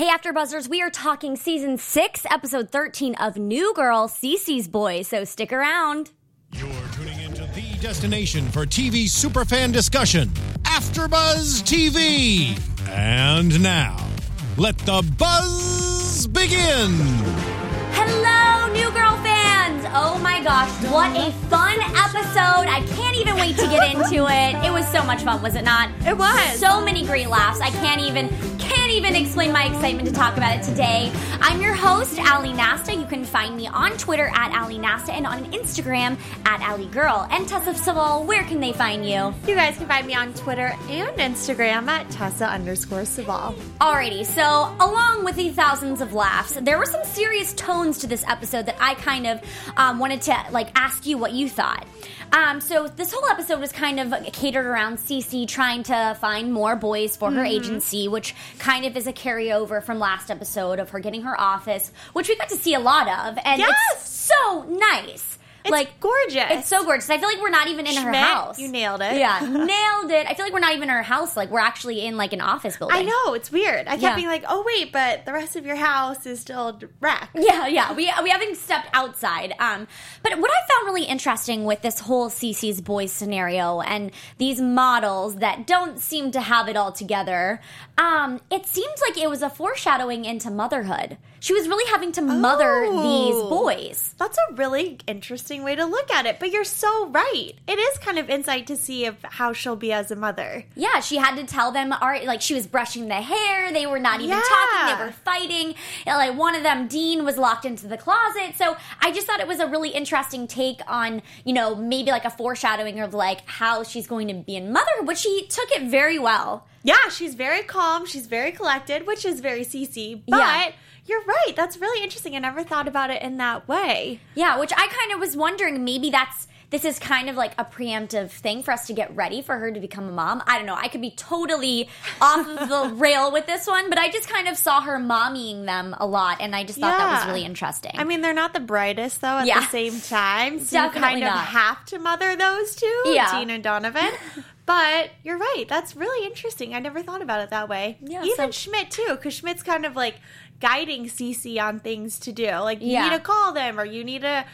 Hey, After Buzzers, we are talking season six, episode 13 of New Girl, Cece's Boy, so stick around. You're tuning into the destination for TV superfan discussion, AfterBuzz TV. And now, let the buzz begin. Hello, New Girl! Oh my gosh, what a fun episode! I can't even wait to get into it. It was so much fun, was it not? It was. So many great laughs. I can't even can't even explain my excitement to talk about it today. I'm your host, Ali Nasta. You can find me on Twitter at Ali Nasta and on Instagram at Ali Girl. And Tessa Saval, where can they find you? You guys can find me on Twitter and Instagram at Tessa underscore Saval. Alrighty, so along with the thousands of laughs, there were some serious tones to this episode that I kind of um, wanted to like ask you what you thought. Um, so this whole episode was kind of catered around Cece trying to find more boys for her agency, which kind of is a carryover from last episode of her getting her office, which we got to see a lot of, and Yes! it's so nice. It's like gorgeous. It's so gorgeous. I feel like we're not even in her house. you nailed it. Yeah, nailed it. I feel like we're not even in her house. Like we're actually in like an office building. I know, it's weird. I kept Yeah. being like, oh, wait, but the rest of your house is still wrecked. Yeah, yeah. We we haven't stepped outside. Um, but what I found really interesting with this whole Cece's boys scenario and these models that don't seem to have it all together, um, it seemed like it was a foreshadowing into motherhood. She was really having to mother Oh. these boys. That's a really interesting way to look at it, but you're so right. It is kind of insight to see of how she'll be as a mother. Yeah, she had to tell them, all right, like she was brushing the hair. They were not even Yeah. talking. They were fighting. And, like one of them, Dean, was locked into the closet. So I just thought it was a really interesting take on, you know, maybe like a foreshadowing of like how she's going to be in motherhood, but she took it very well. Yeah, she's very calm. She's very collected, which is very Cece. But Yeah. you're right. That's really interesting. I never thought about it in that way. Yeah, which I kind of was wondering maybe that's this is kind of like a preemptive thing for us to get ready for her to become a mom. I don't know. I could be totally off of the rail with this one, but I just kind of saw her mommying them a lot, and I just thought that was really interesting. I mean, they're not the brightest though. At Yeah. the same time, so you Definitely kind of have to mother those two, Yeah. Dean and Donovan. but you're right. That's really interesting. I never thought about it that way. Yeah, Even so- Schmidt too, because Schmidt's kind of like guiding Cece on things to do. Like you Yeah. need to call them, or you need to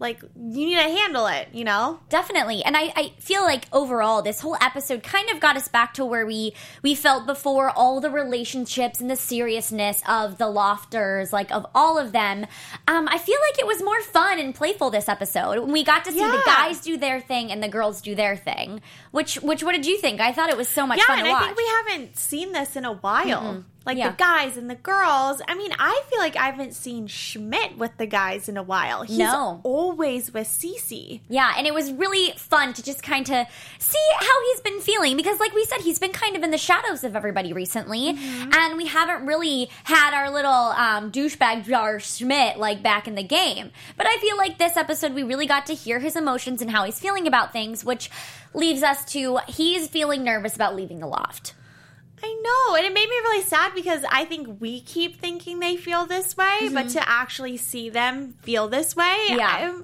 like you need to handle it. You know. Definitely. And I, I feel like overall this whole episode kind of got us back to where we we felt before all the relationships and the seriousness of the lofters, like of all of them. Um, I feel like it was more fun and playful this episode. When we got to see the guys do their thing and the girls do their thing. Which which what did you think? I thought it was so much Yeah, fun and I think we haven't seen this in a while. Like Yeah. the guys and the girls. I mean, I feel like I haven't seen Schmidt with the guys in a while. He's No. always with Cece. Yeah, and it was really fun to just kind of see how he's been feeling because, like we said, he's been kind of in the shadows of everybody recently, and we haven't really had our little um, douchebag jar Schmidt like back in the game. But I feel like this episode we really got to hear his emotions and how he's feeling about things, which leaves us to he's feeling nervous about leaving the loft. I know, and it made me really sad because I think we keep thinking they feel this way, but mm-hmm. to actually see them feel this way, Yeah. I-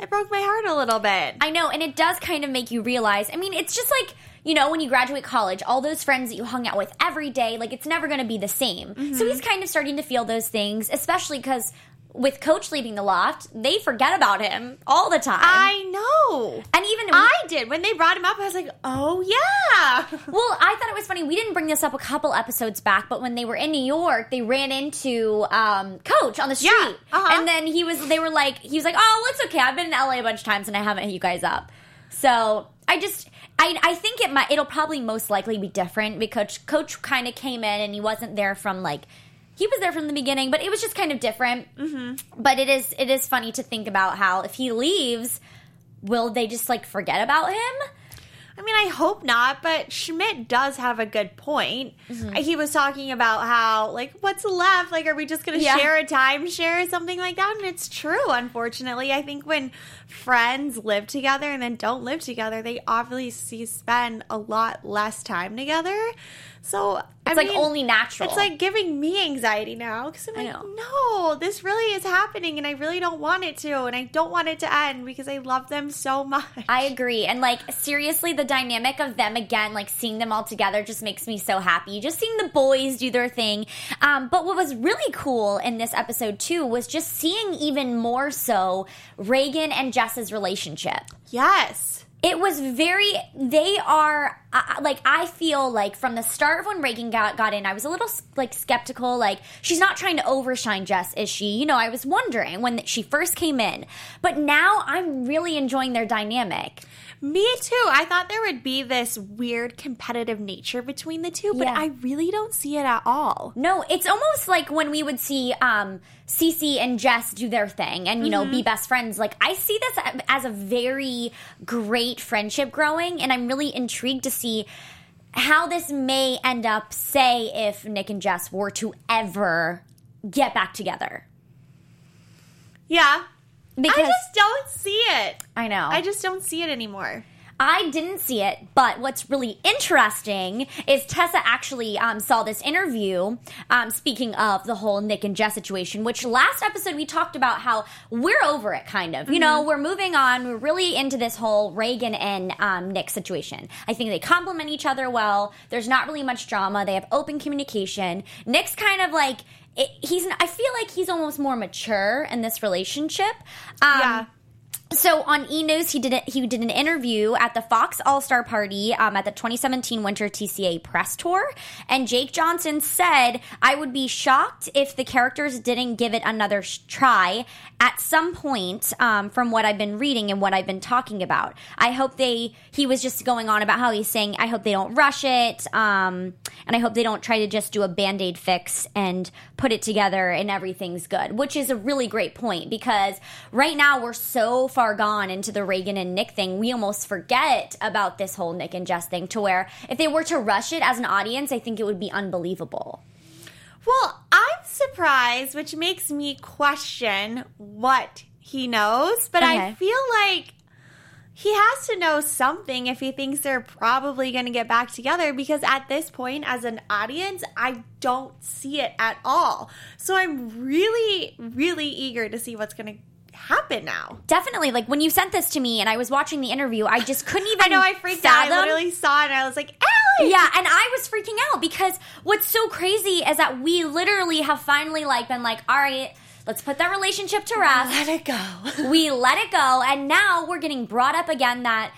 it broke my heart a little bit. I know, and it does kind of make you realize. I mean, it's just like you know when you graduate college, all those friends that you hung out with every day, like it's never going to be the same. So mm-hmm. he's kind of starting to feel those things, especially because with Coach leaving the loft, they forget about him all the time. I know. and even I did when they brought him up. I was like, "Oh yeah." Well, I thought it was funny. We didn't bring this up a couple episodes back, but when they were in New York, they ran into um, Coach on the street, Yeah, uh-huh. and then he was. They were like, he was like, "Oh, it's okay. I've been in LA a bunch of times, and I haven't hit you guys up." So I just, I, I think it might. It'll probably most likely be different because Coach kind of came in and he wasn't there from like. He was there from the beginning, but it was just kind of different. Mm-hmm. But it is, it is funny to think about how if he leaves, will they just like forget about him? I mean, I hope not, but Schmidt does have a good point. He was talking about how, like, what's left? Like, are we just going to Yeah. share a timeshare or something like that? And it's true, unfortunately. I think when friends live together and then don't live together, they obviously spend a lot less time together. So It's like only natural. It's like giving me anxiety now because I'm like, no, this really is happening, and I really don't want it to, and I don't want it to end because I love them so much. I agree. And like seriously, the dynamic of them again, like seeing them all together just makes me so happy. Just seeing the boys do their thing. Um, but what was really cool in this episode too was just seeing even more so Reagan and Jess's relationship. yes. It was very. They are uh, like I feel like from the start of when Reagan got got in, I was a little like skeptical. Like she's not trying to overshine Jess, is she? You know, I was wondering when she first came in, but now I'm really enjoying their dynamic. Me too. I thought there would be this weird competitive nature between the two, but Yeah. I really don't see it at all. No, it's almost like when we would see um Cece and Jess do their thing and you know be best friends. Like I see this as a very great friendship growing and I'm really intrigued to see how this may end up say if Nick and Jess were to ever get back together. Yeah. Because I just don't see it. I know. I just don't see it anymore. I didn't see it, but what's really interesting is Tessa actually um, saw this interview. Um, speaking of the whole Nick and Jess situation, which last episode we talked about how we're over it, kind of. You know, we're moving on. We're really into this whole Reagan and um, Nick situation. I think they complement each other well. There's not really much drama. They have open communication. Nick's kind of like. It, he's. I feel like he's almost more mature in this relationship. Um, Yeah. So on E News, he did. He did an interview at the Fox All Star Party um, at the 2017 Winter TCA Press Tour, and Jake Johnson said, "I would be shocked if the characters didn't give it another sh- try at some point." Um, from what I've been reading and what I've been talking about, I hope they. He was just going on about how he's saying, "I hope they don't rush it," um, and I hope they don't try to just do a band aid fix and put it together and everything's good, which is a really great point because right now we're so far gone into the Reagan and Nick thing, we almost forget about this whole Nick and Jess thing to where if they were to rush it as an audience, I think it would be unbelievable. Well, I'm surprised, which makes me question what he knows, but I feel like he has to know something if he thinks they're probably going to get back together because at this point, as an audience, I don't see it at all. So I'm really, really eager to see what's going to happen now. Definitely, like when you sent this to me and I was watching the interview, I just couldn't even. I know I freaked out. I literally saw it and I was like, Allie! Yeah, and I was freaking out because what's so crazy is that we literally have finally like been like, all right, let's put that relationship to rest. Let it go. we let it go and now we're getting brought up again that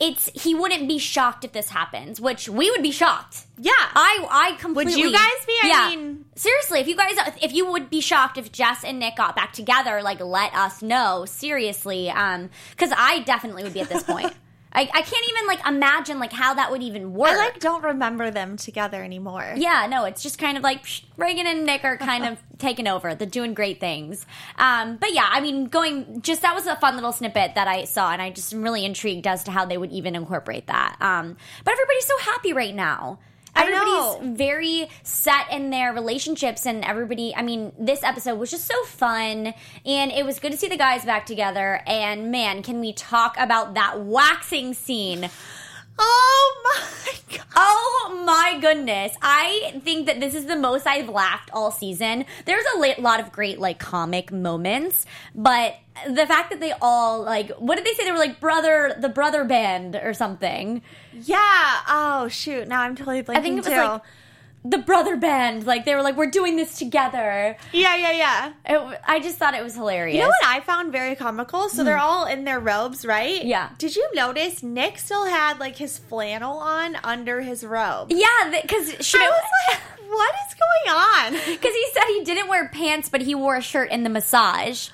it's he wouldn't be shocked if this happens which we would be shocked Yeah. i i completely Would you guys be? I yeah. mean- seriously if you guys if you would be shocked if jess and nick got back together like let us know seriously um because i definitely would be at this point I, I can't even like imagine like how that would even work I like don't remember them together anymore. yeah, no, it's just kind of like psh, Reagan and Nick are kind of taking over. They're doing great things. Um, but yeah, I mean, going just that was a fun little snippet that I saw, and I just am really intrigued as to how they would even incorporate that. Um, but everybody's so happy right now. I know. Everybody's very set in their relationships, and everybody. I mean, this episode was just so fun, and it was good to see the guys back together. And man, can we talk about that waxing scene? Oh my god. Oh my goodness. I think that this is the most I've laughed all season. There's a lot of great like comic moments, but the fact that they all like what did they say they were like brother the brother band or something. Yeah. Oh shoot. Now I'm totally blanking I think it was too. like the brother band like they were like we're doing this together. yeah, yeah, yeah. It, I just thought it was hilarious. You know what I found very comical? So they're all in their robes, right? Hmm. Yeah. Did you notice Nick still had like his flannel on under his robe? Yeah, cuz I was like, what is going on? Because he said he didn't wear pants, but he wore a shirt in the massage,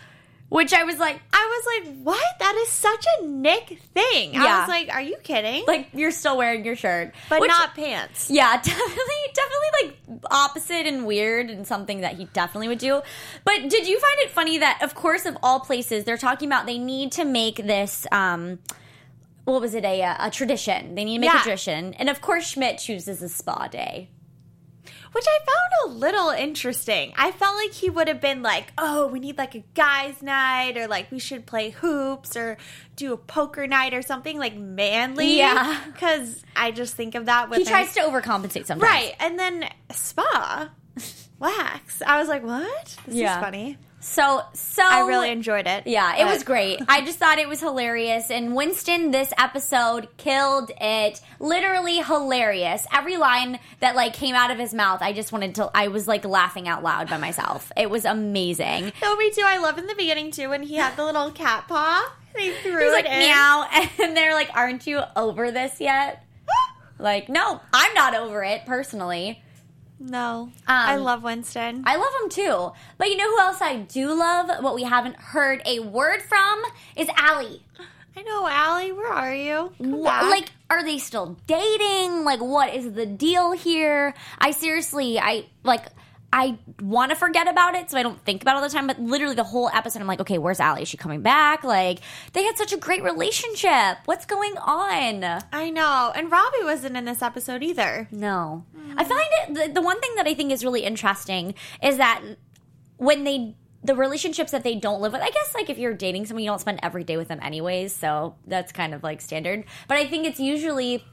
which I was like, I was like, what? That is such a Nick thing. I was like, are you kidding? like you're still wearing your shirt, but Which- not pants. Yeah, definitely, definitely like opposite and weird and something that he definitely would do. But did you find it funny that, of course, of all places, they're talking about they need to make this. um what was it a a tradition? They need to make Yeah. a tradition, and of course Schmidt chooses a spa day. Which I found a little interesting. I felt like he would have been like, "Oh, we need like a guys' night, or like we should play hoops, or do a poker night, or something like manly." Yeah. because I just think of that with He him. tries to overcompensate sometimes. right, and then spa wax. I was like, "What? This Yeah. is funny." So so I really enjoyed it. Yeah, it but- was great. I just thought it was hilarious. And Winston, this episode killed it. Literally hilarious. Every line that like came out of his mouth, I just wanted to. I was like laughing out loud by myself. It was amazing. No, me too. I love in the beginning too when he had the little cat paw. He threw He was it like in. meow, and they're like, "Aren't you over this yet?" Like, no, I'm not over it personally. No, I Um, love Winston. I love him too. But you know who else I do love? What we haven't heard a word from is Aly. I know, Aly. Where are you? Like are they still dating like what is the deal here i seriously i like i want to forget about it so i don't think about it all the time but literally the whole episode i'm like okay where's Aly? is she coming back? Like they had such a great relationship. What's going on? I know, and Robby wasn't in this episode either. no. I find it the, the one thing that i think is really interesting is that when they the relationships that they don't live with i guess like if you're dating someone you don't spend every day with them anyways so that's kind of like standard. But i think it's usually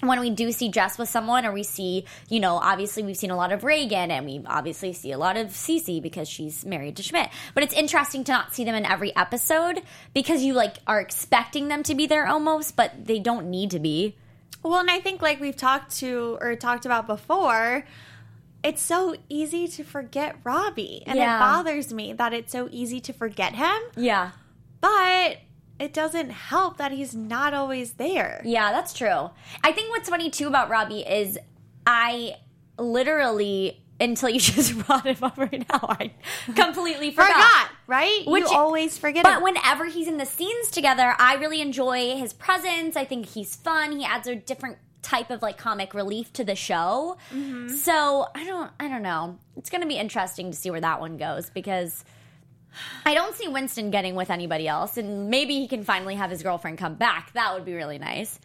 when we do see Jess with someone, or we see, you know, obviously we've seen a lot of Reagan, and we obviously see a lot of Cece because she's married to Schmidt. But it's interesting to not see them in every episode because you like are expecting them to be there almost, but they don't need to be. Well, and I think like we've talked to or talked about before, it's so easy to forget Robby, and Yeah. it bothers me that it's so easy to forget him. Yeah, But it doesn't help that he's not always there. Yeah, that's true. I think what's funny too about Robby is I literally until you just brought him up right now, I completely forgot. Forgot, right? Which- you always forget But him. whenever he's in the scenes together, I really enjoy his presence. I think he's fun. He adds a different type of like comic relief to the show. Mm-hmm. So I don't I don't know. It's gonna be interesting to see where that one goes because I don't see Winston getting with anybody else, and maybe he can finally have his girlfriend come back. That would be really nice.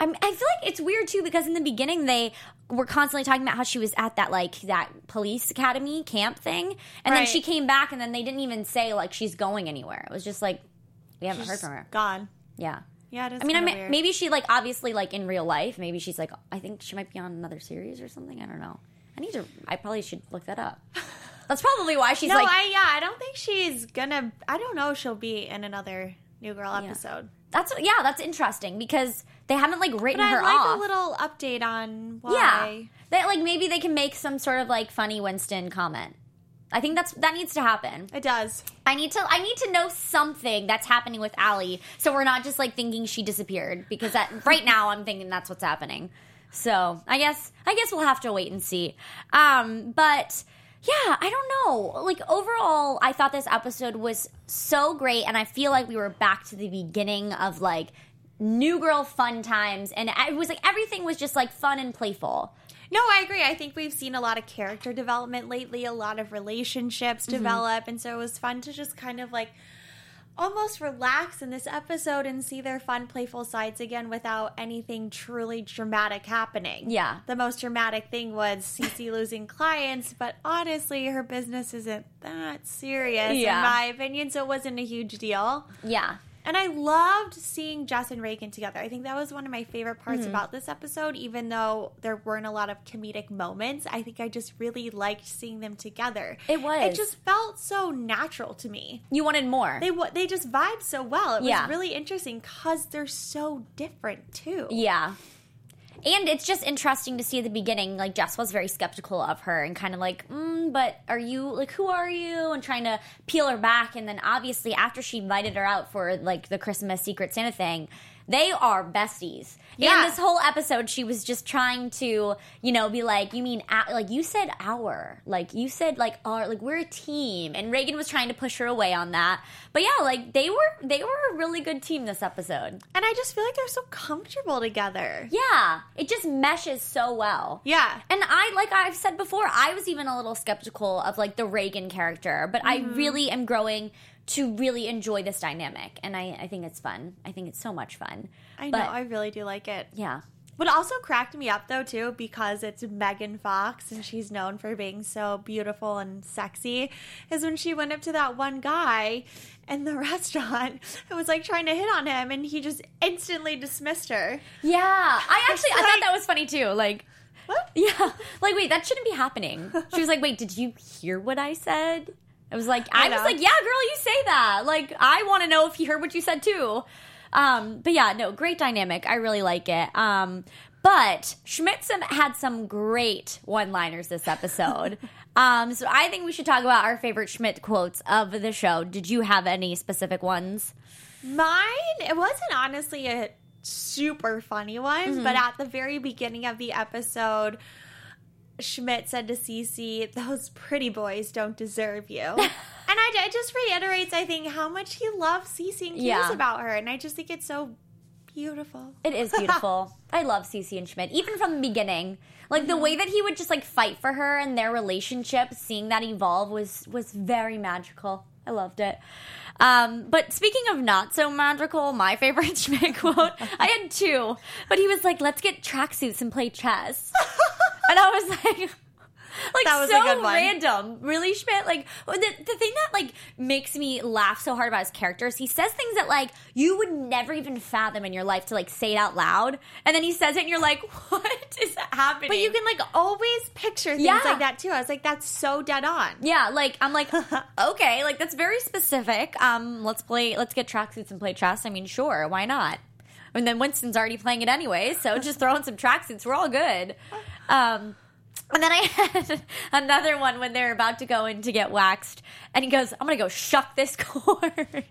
I, I feel like it's weird too because in the beginning they were constantly talking about how she was at that like that police academy camp thing, and then Right. she came back, and then they didn't even say like she's going anywhere. It was just like we haven't heard from her. Gone. Yeah. Yeah, it is. I mean, I weird. maybe she like obviously like in real life, maybe she's like I think she might be on another series or something. I don't know. I need to. I probably should look that up. That's probably why she's no, like. I yeah, I don't think she's gonna. I don't know. if She'll be in another New Girl episode. that's yeah, that's interesting because they haven't like written But I her like off. a little update on why. yeah, that like maybe they can make some sort of like funny Winston comment. I think that's that needs to happen. It does. I need to I need to know something that's happening with Aly, so we're not just like thinking she disappeared because that right now I'm thinking that's what's happening. So I guess I guess we'll have to wait and see. Um, but yeah, I don't know. Like overall, I thought this episode was so great, and I feel like we were back to the beginning of like new girl fun times, and it was like everything was just like fun and playful. No, I agree. I think we've seen a lot of character development lately, a lot of relationships Mm-hmm. develop, and so it was fun to just kind of like almost relax in this episode and see their fun, playful sides again without anything truly dramatic happening. Yeah. The most dramatic thing was Cece losing clients, but honestly, her business isn't that serious Yeah. in my opinion, so it wasn't a huge deal. Yeah, And I loved seeing Jess and Reagan together. I think that was one of my favorite parts Mm-hmm. about this episode, even though there weren't a lot of comedic moments. I think I just really liked seeing them together. It was. It just felt so natural to me. you wanted more. They they just vibed so well. It was Yeah. really interesting because they're so different too. Yeah. And it's just interesting to see at the beginning, like Jess was very skeptical of her and kind of like, mm, but are you like who are you? And trying to peel her back. And then obviously after she invited her out for like the Christmas Secret Santa thing, they are besties. Yeah. And this whole episode, she was just trying to, you know, be like, you mean like you said our, like you said like our, like we're a team. And Reagan was trying to push her away on that. But yeah, like they were they were a really good team this episode. And I just feel like they're so comfortable together. Yeah, it just meshes so well. Yeah. And I, like I've said before, I was even a little skeptical of like the Reagan character, but I mm-hmm. really am growing to really enjoy this dynamic. And I, I think it's fun. I think it's so much fun. I know. I really do like it. Yeah. What also cracked me up though too, because it's Megan Fox and she's known for being so beautiful and sexy, is when she went up to that one guy in the restaurant and was like trying to hit on him, and he just instantly dismissed her. Yeah, I actually I thought that was funny too. Like, What? yeah, like wait, that shouldn't be happening. She was like, wait, did you hear what I said? I was like, I, I was like, yeah, girl, you say that. Like, I want to know if he heard what you said too. Um, but yeah, no, great dynamic. I really like it. Um, but Schmidt had some great one-liners this episode. um, so I think we should talk about our favorite Schmidt quotes of the show. Did you have any specific ones? Mine, it wasn't honestly a super funny one, but at the very beginning of the episode, Schmidt said to Cece, "Those pretty boys don't deserve you," and I, it just reiterates, I think, how much he loves Cece and cares Yeah. about her, and I just think it's so beautiful. It is beautiful. I love Cece and Schmidt, even from the beginning. Like the way that he would just like fight for her and their relationship, seeing that evolve was was very magical. I loved it. Um, but speaking of not so magical, my favorite Schmidt quote, I had two, but he was like, "Let's get tracksuits and play chess," and I was like. Like That was a so good one. random, really, Schmidt. Like the the thing that like makes me laugh so hard about his characters, he says things that like you would never even fathom in your life to like say it out loud, and then he says it, and you're like, what is happening? But you can like always picture things Yeah. like that too. I was like, that's so dead on. yeah, like I'm like, okay, like that's very specific. Um, let's play, let's get tracksuits and play chess. I mean, sure, why not? And then Winston's already playing it anyway, so just throw in some tracksuits. We're all good. Um, and then I had another one when they're about to go in to get waxed, and he goes, "I'm gonna go shuck this cord." That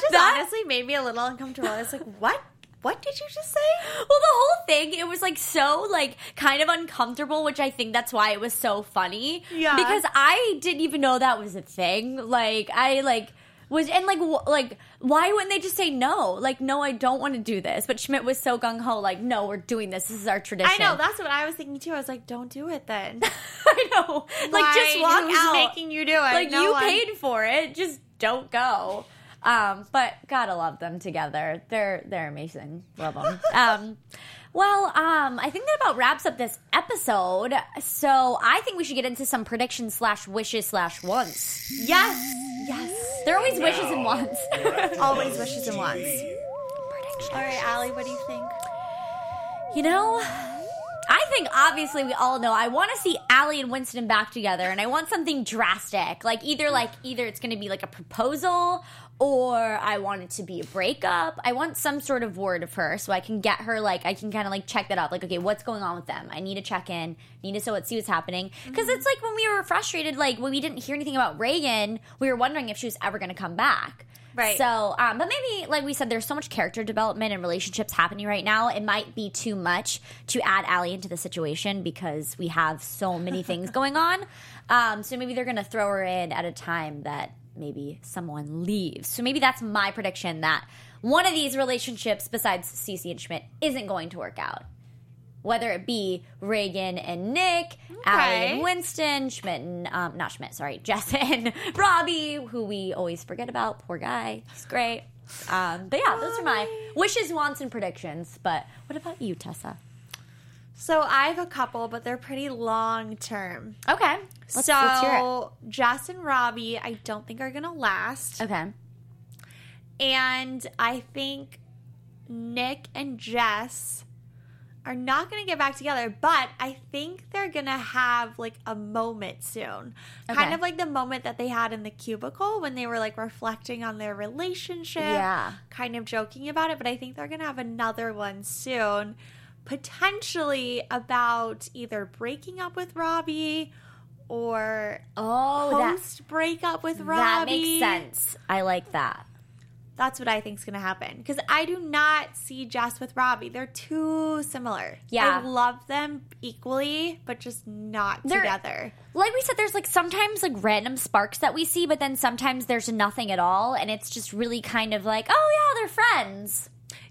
just That- honestly made me a little uncomfortable. I was like, what? What did you just say? Well, the whole thing, it was like so like kind of uncomfortable, which I think that's why it was so funny. Yeah. Because I didn't even know that was a thing. Like I like was and like wh- like why wouldn't they just say no? Like no, I don't want to do this. But Schmidt was so gung ho, like no, we're doing this. This is our tradition. I know that's what I was thinking too. I was like, don't do it then. I know. Like Why? just walk Who's out. making you do it? Like No you one. paid for it. Just don't go. Um, but gotta love them together. They're they're amazing. Love them. um, well, um, I think that about wraps up this episode. So I think we should get into some predictions slash wishes slash wants. Yes, yes. They're always wishes and wants. Always wishes and wants. All right, Allie, what do you think? You know, I think obviously we all know I want to see Aly and Winston back together, and I want something drastic, like either like either it's going to be like a proposal or I want it to be a breakup. I want some sort of word of her so I can get her like I can kind of like check that out. Like, okay, what's going on with them? I need to check in. Need to see what see what's happening because mm-hmm. it's like when we were frustrated, like when we didn't hear anything about Reagan, we were wondering if she was ever going to come back. Right. So, um, but maybe, like we said, there's so much character development and relationships happening right now. It might be too much to add Aly into the situation because we have so many things going on. Um, so maybe they're going to throw her in at a time that maybe someone leaves. So maybe that's my prediction that one of these relationships, besides Cece and Schmidt, isn't going to work out. Whether it be Reagan and Nick, Aly and Winston, Schmidt and um, not Schmidt, sorry, Jess and Robby, who we always forget about. Poor guy, he's great. Um, but yeah, those are my wishes, wants, and predictions. But what about you, Tessa? So I have a couple, but they're pretty long term. Okay, let's, so it. Jess and Robby, I don't think are gonna last, Okay, and I think Nick and Jess are not gonna get back together. But I think they're gonna have like a moment soon, Okay. kind of like the moment that they had in the cubicle when they were like reflecting on their relationship. Yeah. kind of joking about it, but I think they're going to have another one soon, potentially about either breaking up with Robby or oh, that post breakup with Robby. that makes sense. I like that. That's what I think is going to happen because I do not see Jess with Robby. They're too similar. Yeah. I love them equally, but just not They're- together. Like we said, there's like sometimes like random sparks that we see, but then sometimes there's nothing at all, and it's just really kind of like, oh yeah, they're friends.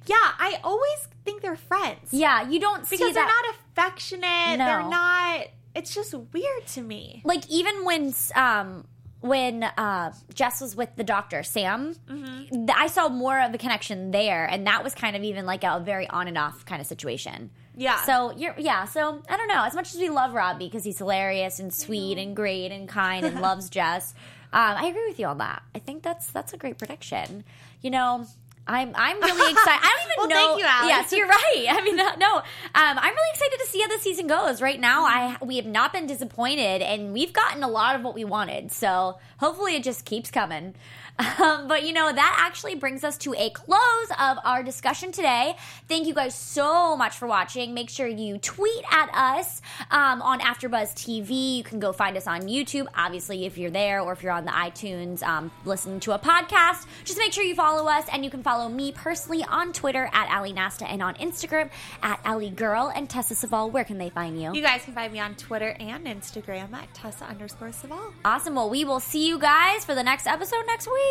Yeah, I always think they're friends. Yeah, you don't see because that. they're not affectionate. No. They're not. It's just weird to me. like even when um when uh, Jess was with the doctor Sam, Mm-hmm. th- I saw more of a connection there, and that was kind of even like a very on and off kind of situation. Yeah. So you're yeah. So I don't know. As much as we love Robby because he's hilarious and sweet and great and kind and loves Jess, um, I agree with you on that. I think that's that's a great prediction. You know. I'm I'm really excited. I don't even Well, know. thank you, Alex. Yes, you're right. I mean, no. Um, I'm really excited to see how the season goes. Right now, I we have not been disappointed, and we've gotten a lot of what we wanted. So hopefully, it just keeps coming. Um, but you know that actually brings us to a close of our discussion today. Thank you guys so much for watching. Make sure you tweet at us um, on AfterBuzz TV. You can go find us on YouTube, obviously if you're there, or if you're on the iTunes um, listening to a podcast. Just make sure you follow us, and you can follow me personally on Twitter at Ali Nasta and on Instagram at Ali Girl and Tessa Saval. Where can they find you? You guys can find me on Twitter and Instagram at Tessa underscore Saval. Awesome. Well, we will see you guys for the next episode next week.